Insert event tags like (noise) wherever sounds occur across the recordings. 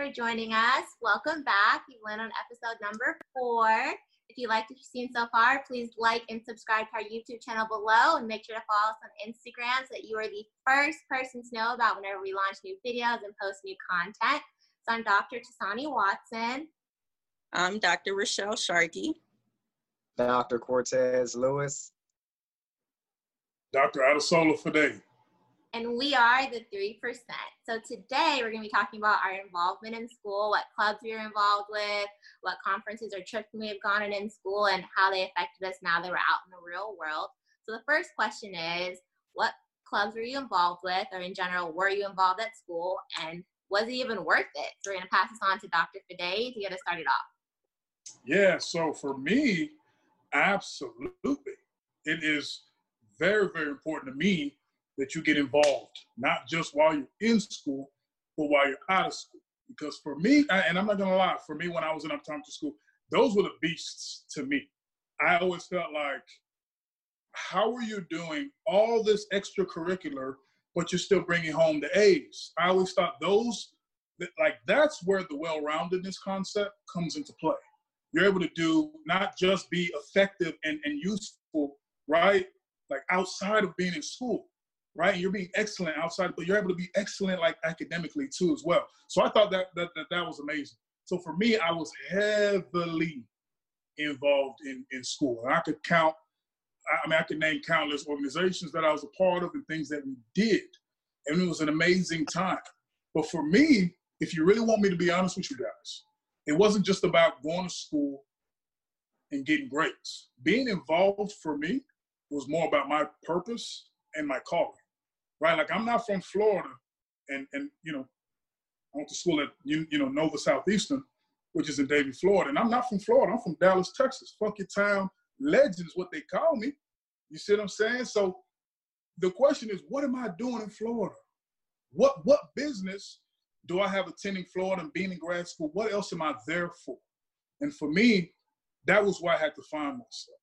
for joining us. Welcome back. You went on episode number four. If you liked what you've seen so far, please like and subscribe to our YouTube channel below and make sure to follow us on Instagram so that you are the first person to know about whenever we launch new videos and post new content. So I'm Dr. Tasani Watson. I'm Dr. Rochelle Sharkey. Dr. Cortez Lewis. Dr. Adesola Fade and we are the 3%. So today we're going to be talking about our involvement in school, what clubs we are involved with, what conferences or trips we have gone on in school, and how they affected us now that we're out in the real world. So the first question is, what clubs were you involved with, or in general, were you involved at school, and was it even worth it? So we're going to pass this on to Dr. Fade to get us started off. Yeah, so for me, absolutely. It is very, very important to me that you get involved, not just while you're in school, but while you're out of school. Because for me, and I'm not gonna lie, for me when I was in optometry school, those were the beasts to me. I always felt like, how are you doing all this extracurricular, but you're still bringing home the A's? I always thought those, like that's where the well-roundedness concept comes into play. You're able to do not just be effective and, and useful, right? Like outside of being in school right? And you're being excellent outside, but you're able to be excellent like academically too as well. So I thought that that that, that was amazing. So for me, I was heavily involved in in school, and I could count. I mean, I could name countless organizations that I was a part of and things that we did, and it was an amazing time. But for me, if you really want me to be honest with you guys, it wasn't just about going to school and getting grades. Being involved for me was more about my purpose and my calling right? Like I'm not from Florida, and and you know, I went to school at you, you know Nova Southeastern, which is in Davie, Florida, and I'm not from Florida. I'm from Dallas, Texas. Fuck your town legend is what they call me. You see what I'm saying? So the question is, what am I doing in Florida? What what business do I have attending Florida and being in grad school? What else am I there for? And for me, that was where I had to find myself.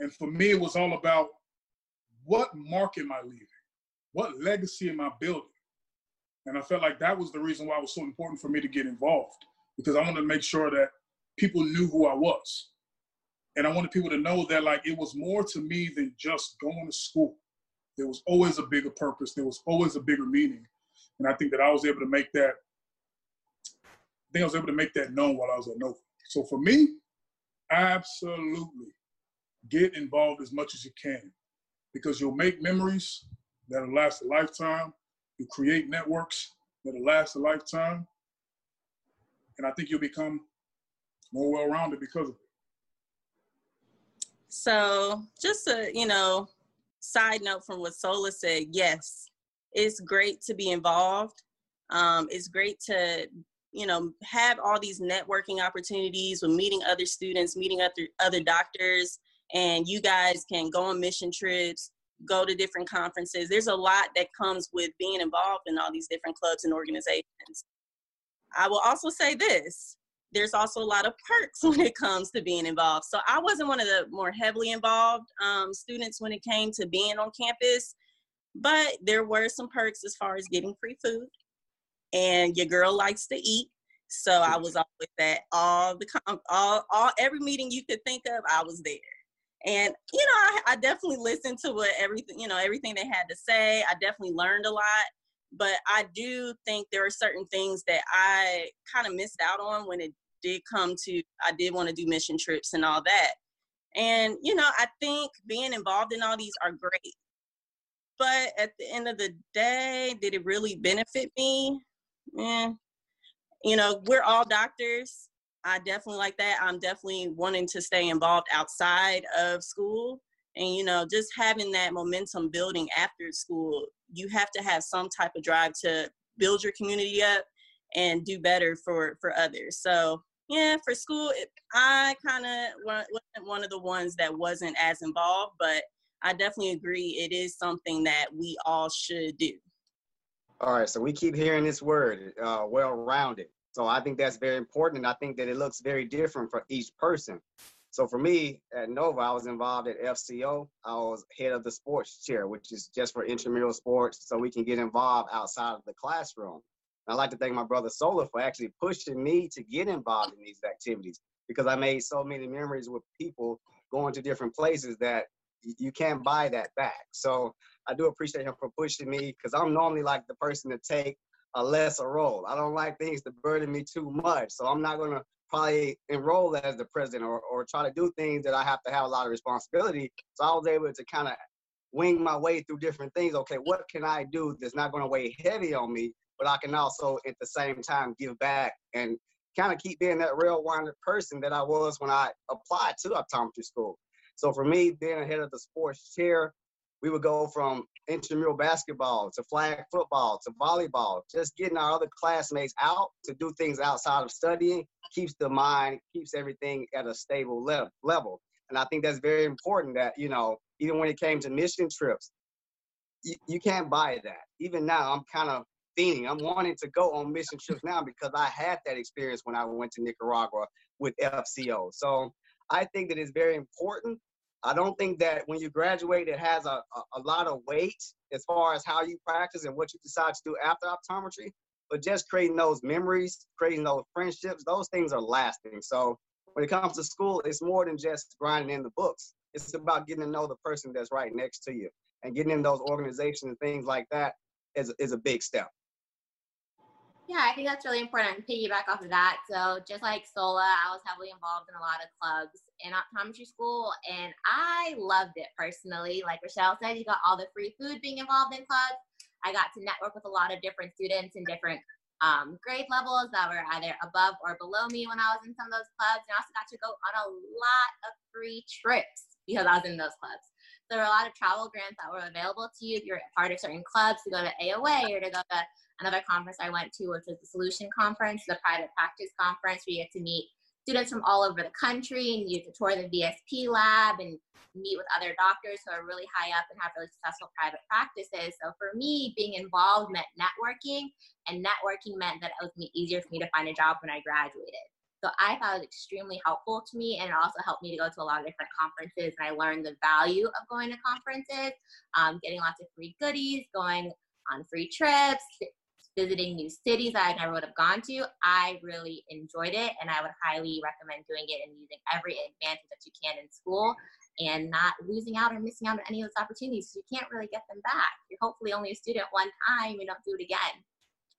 And for me, it was all about what mark am I leaving? what legacy am I building? And I felt like that was the reason why it was so important for me to get involved because I wanted to make sure that people knew who I was. And I wanted people to know that like it was more to me than just going to school. There was always a bigger purpose. There was always a bigger meaning. And I think that I was able to make that, I think I was able to make that known while I was at Nova. So for me, absolutely get involved as much as you can because you'll make memories that'll last a lifetime. You create networks that'll last a lifetime. And I think you'll become more well-rounded because of it. So just a, you know, side note from what Sola said, yes, it's great to be involved. Um, it's great to, you know, have all these networking opportunities with meeting other students, meeting other other doctors, and you guys can go on mission trips, go to different conferences. There's a lot that comes with being involved in all these different clubs and organizations. I will also say this there's also a lot of perks (laughs) when it comes to being involved. So I wasn't one of the more heavily involved um, students when it came to being on campus, but there were some perks as far as getting free food. And your girl likes to eat. So I was always at all the all all every meeting you could think of, I was there and you know I, I, definitely listened to what everything you know everything they had to say. I definitely learned a lot. But i do think there are certain things that i kind of missed out on when it did come to i did want to do mission trips and all that. And you know i think being involved in all these are great. But at the end of the day did it really benefit me? Yeah you know we're all doctors I definitely like that. I'm definitely wanting to stay involved outside of school. And, you know, just having that momentum building after school, you have to have some type of drive to build your community up and do better for, for others. So, yeah, for school, it, I kind of wasn't one of the ones that wasn't as involved, but I definitely agree it is something that we all should do. All right, so we keep hearing this word, uh, well-rounded. So I think that's very important. And I think that it looks very different for each person. So for me at Nova, I was involved at FCO. I was head of the sports chair, which is just for intramural sports, so we can get involved outside of the classroom. And I'd like to thank my brother Sola for actually pushing me to get involved in these activities because I made so many memories with people going to different places that you can't buy that back. So I do appreciate him for pushing me because I'm normally like the person to take a lesser role. I don't like things to burden me too much. So I'm not going to probably enroll as the president or, or try to do things that I have to have a lot of responsibility. So I was able to kind of wing my way through different things. Okay, what can I do that's not going to weigh heavy on me, but I can also at the same time give back and kind of keep being that real rounded person that I was when I applied to optometry school. So for me, being ahead of the sports chair, we would go from intramural basketball to flag football to volleyball, just getting our other classmates out to do things outside of studying keeps the mind, keeps everything at a stable level. And I think that's very important that, you know, even when it came to mission trips, you, you can't buy that. Even now, I'm kind of fiending. I'm wanting to go on mission trips now because I had that experience when I went to Nicaragua with FCO. So I think that it's very important I don't think that when you graduate, it has a, a, a, lot of weight as far as how you practice and what you decide to do after optometry. But just creating those memories, creating those friendships, those things are lasting. So when it comes to school, it's more than just grinding in the books. It's about getting to know the person that's right next to you and getting in those organizations and things like that is, is a big step. Yeah, I think that's really important. Piggyback off of that. So just like Sola, I was heavily involved in a lot of clubs in optometry school, and I loved it personally. Like Rochelle said, you got all the free food being involved in clubs. I got to network with a lot of different students in different um, grade levels that were either above or below me when I was in some of those clubs. And I also got to go on a lot of free trips because I was in those clubs. There were a lot of travel grants that were available to you if you're part of certain clubs to go to AOA or to go to another conference I went to, which was the Solution Conference, the private practice conference, where you get to meet students from all over the country and you get to tour the VSP lab and meet with other doctors who are really high up and have really successful private practices. So for me, being involved meant networking, and networking meant that it was easier for me to find a job when I graduated. So I thought it was extremely helpful to me, and it also helped me to go to a lot of different conferences. And I learned the value of going to conferences, um, getting lots of free goodies, going on free trips, visiting new cities that I never would have gone to, I really enjoyed it and I would highly recommend doing it and using every advantage that you can in school and not losing out or missing out on any of those opportunities. You can't really get them back. You're hopefully only a student one time, you don't do it again.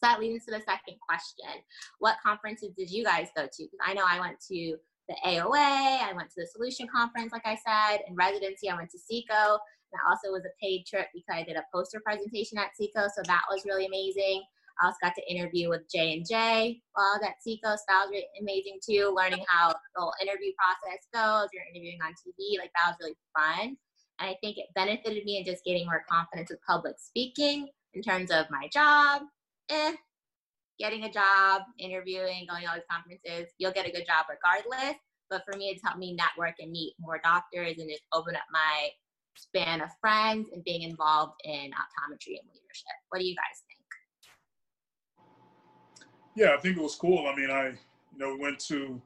So that leads to the second question. What conferences did you guys go to? Because I know I went to the AOA, I went to the Solution Conference, like I said. In residency, I went to SECO. That also was a paid trip because I did a poster presentation at SECO, so that was really amazing. I also got to interview with J and J while that SECO. So that was really amazing too, learning how the whole interview process goes. You're interviewing on TV, like that was really fun. And I think it benefited me in just getting more confidence with public speaking in terms of my job. Eh, getting a job, interviewing, going to all these conferences, you'll get a good job regardless. But for me, it's helped me network and meet more doctors and just open up my span of friends and being involved in optometry and leadership. What do you guys think? Yeah, I think it was cool. I mean, I you know went to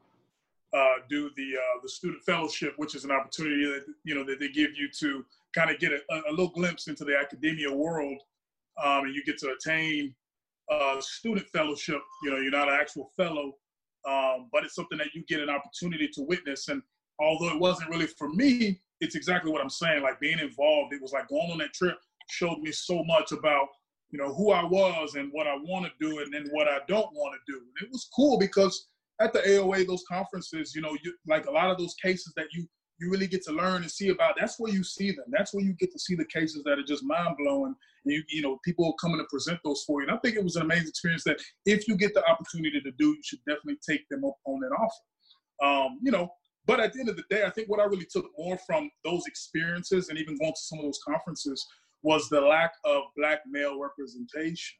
uh, do the uh, the student fellowship, which is an opportunity that you know that they give you to kind of get a, a, little glimpse into the academia world, um, and you get to attain a student fellowship. You know, you're not an actual fellow, um, but it's something that you get an opportunity to witness. And although it wasn't really for me, it's exactly what I'm saying. Like being involved, it was like going on that trip showed me so much about you know, who I was and what I want to do and then what I don't want to do. And it was cool because at the AOA, those conferences, you know, you, like a lot of those cases that you you really get to learn and see about. That's where you see them. That's where you get to see the cases that are just mind blowing. And you you know, people are coming to present those for you. And I think it was an amazing experience that if you get the opportunity to do, you should definitely take them up on that offer. Um, you know, but at the end of the day, I think what I really took more from those experiences and even going to some of those conferences was the lack of black male representation.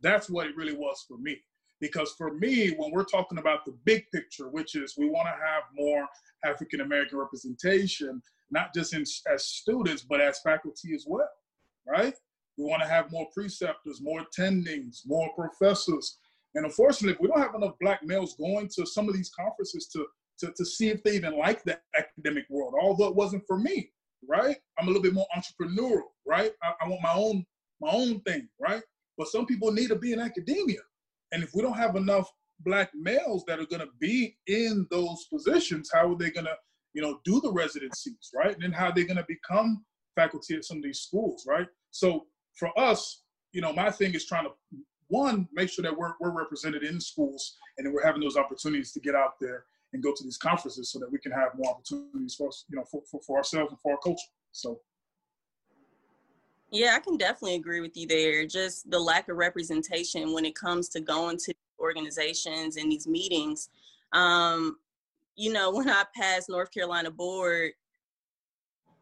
That's what it really was for me. Because for me, when we're talking about the big picture, which is we want to have more African American representation, not just in, as students, but as faculty as well, right? We want to have more preceptors, more attendings, more professors. And unfortunately, if we don't have enough black males going to some of these conferences to, to, to see if they even like the academic world, although it wasn't for me, right? I'm a little bit more entrepreneurial, right? I, I, want my own my own thing, right? but some people need to be in academia. And if we don't have enough black males that are going to be in those positions, how are they going to, you know, do the residencies, right? And then how are they going to become faculty at some of these schools, right? So for us, you know, my thing is trying to one make sure that we're we're represented in schools and then we're having those opportunities to get out there and go to these conferences so that we can have more opportunities for us, you know, for, for, for ourselves and for our culture. So yeah, I can definitely agree with you there. Just the lack of representation when it comes to going to organizations and these meetings. Um, you know, (laughs) when I passed North Carolina board,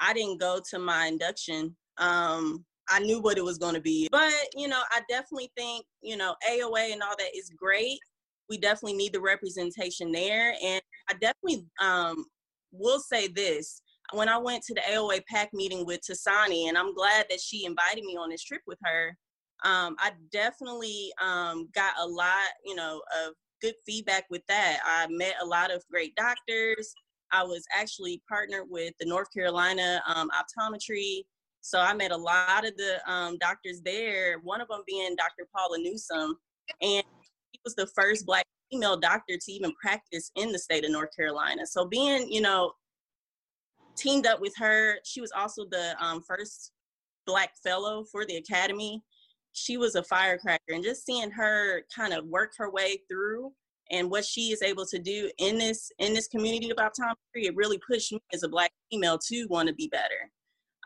I didn't go to my induction. Um, I knew what it was going to be. But, you know, I definitely think, you know, AOA and all that is great. We definitely need the representation there. And I definitely um, will say this when I went to the AOA PAC meeting with Tasani, and I'm glad that she invited me on this trip with her, um, I definitely um, got a lot, you know, of good feedback with that. I met a lot of great doctors. I was actually partnered with the North Carolina um, Optometry. So I met a lot of the um, doctors there, one of them being Dr. Paula Newsom. And he was the first Black female doctor to even practice in the state of North Carolina. So being, you know, teamed up with her. She was also the um, first Black fellow for the Academy. She was a firecracker, and just seeing her kind of work her way through and what she is able to do in this in this community of optometry, it really pushed me as a Black female to want to be better.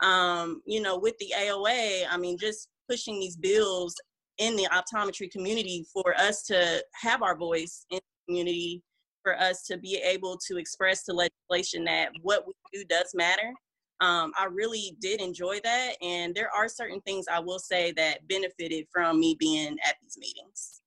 Um, you know, with the AOA, I mean, just pushing these bills in the optometry community for us to have our voice in the community for us to be able to express to legislation that what we do does matter. Um, I really did enjoy that. And there are certain things I will say that benefited from me being at these meetings.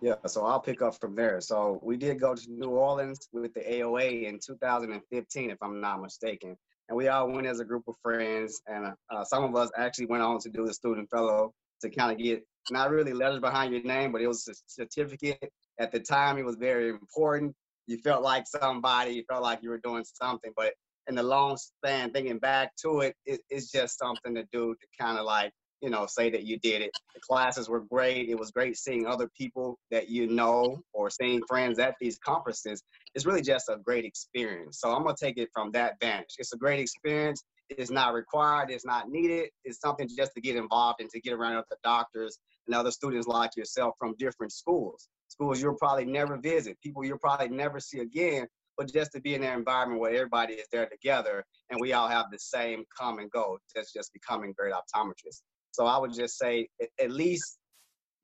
Yeah, so I'll pick up from there. So we did go to New Orleans with the AOA in 2015, if I'm not mistaken. And we all went as a group of friends. And uh, some of us actually went on to do the student fellow to kind of get not really letters behind your name, but it was a certificate. At the time, it was very important. You felt like somebody, you felt like you were doing something, but in the long span, thinking back to it, it it's just something to do to kind of like, you know, say that you did it. The classes were great. It was great seeing other people that you know or seeing friends at these conferences. It's really just a great experience. So I'm gonna take it from that vantage. It's a great experience. It's not required. It's not needed. It's something just to get involved and to get around other doctors and other students like yourself from different schools. Schools you'll probably never visit, people you'll probably never see again, but just to be in an environment where everybody is there together and we all have the same common goal, that's just becoming great optometrists. So I would just say at least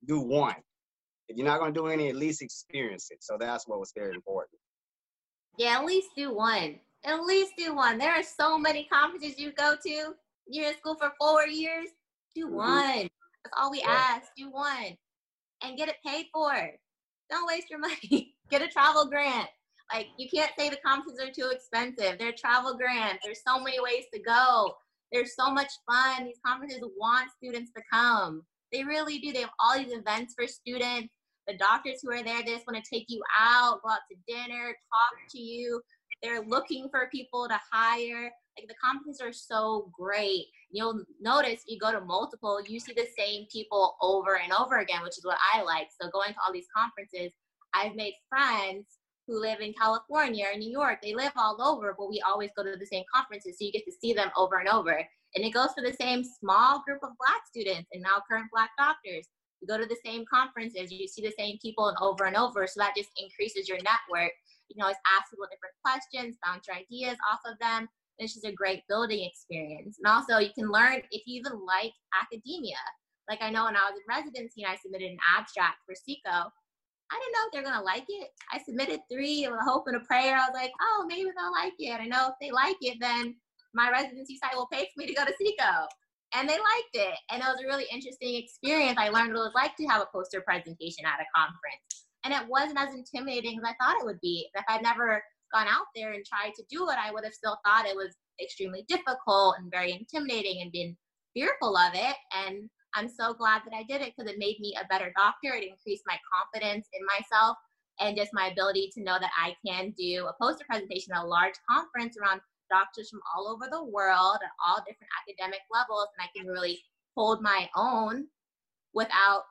do one. If you're not going to do any, at least experience it. So that's what was very important. Yeah, at least do one. At least do one. There are so many conferences you go to. You're in school for four years. Do mm-hmm. one. That's all we yeah. ask. Do one and get it paid for. Don't waste your (laughs) money. get a travel grant. Like you can't say the conferences are too expensive. They're travel grants. There's so many ways to go. There's so much fun. These conferences want students to come. They really do. They have all these events for students. The doctors who are there, they just want to take you out, go out to dinner, talk to you. They're looking for people to hire. Like the conferences are so great. You'll notice you go to multiple, you see the same people over and over again, which is what I like. So going to all these conferences, I've made friends who live in California or New York. They live all over, but we always go to the same conferences. So you get to see them over and over. And it goes for the same small group of Black students and now current Black doctors. You go to the same conferences, you see the same people and over and over. So that just increases your network. You can always ask people different questions, bounce your ideas off of them. It's just a great building experience. And also, you can learn if you even like academia. Like I know when I was in residency and I submitted an abstract for SECO, I didn't know if they're gonna like it. I submitted three with a hope and a prayer. I was like, oh, maybe they'll like it. I know if they like it, then my residency site will pay for me to go to SECO. And they liked it. And it was a really interesting experience. I learned what it was like to have a poster presentation at a conference. And it wasn't as intimidating as I thought it would be. If I'd never gone out there and tried to do it, I would have still thought it was extremely difficult and very intimidating and been fearful of it. And I'm so glad that I did it because it made me a better doctor. It increased my confidence in myself and just my ability to know that I can do a poster presentation at a large conference around doctors from all over the world at all different academic levels. And I can really hold my own without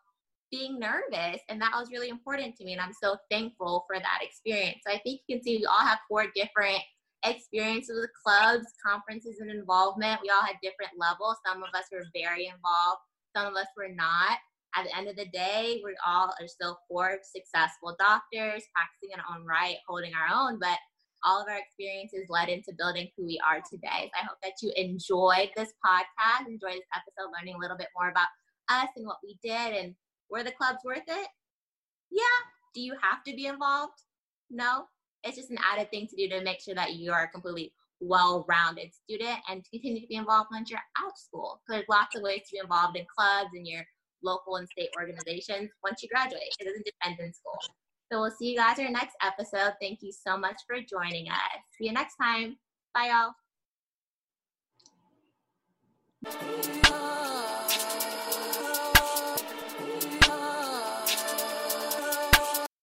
being nervous. And that was really important to me. And I'm so thankful for that experience. So I think you can see we all have four different experiences with clubs, conferences, and involvement. We all had different levels. Some of us were very involved, some of us were not. At the end of the day, we all are still four successful doctors, practicing in our own right, holding our own, but all of our experiences led into building who we are today. So I hope that you enjoyed this podcast, enjoyed this episode, learning a little bit more about us and what we did and were the clubs worth it? Yeah. Do you have to be involved? No. It's just an added thing to do to make sure that you are a completely well-rounded student and to continue to be involved once you're out of school. There's lots of ways to be involved in clubs and your local and state organizations once you graduate. It doesn't depend in school. So we'll see you guys in our next episode. Thank you so much for joining us. See you next time. Bye, y'all.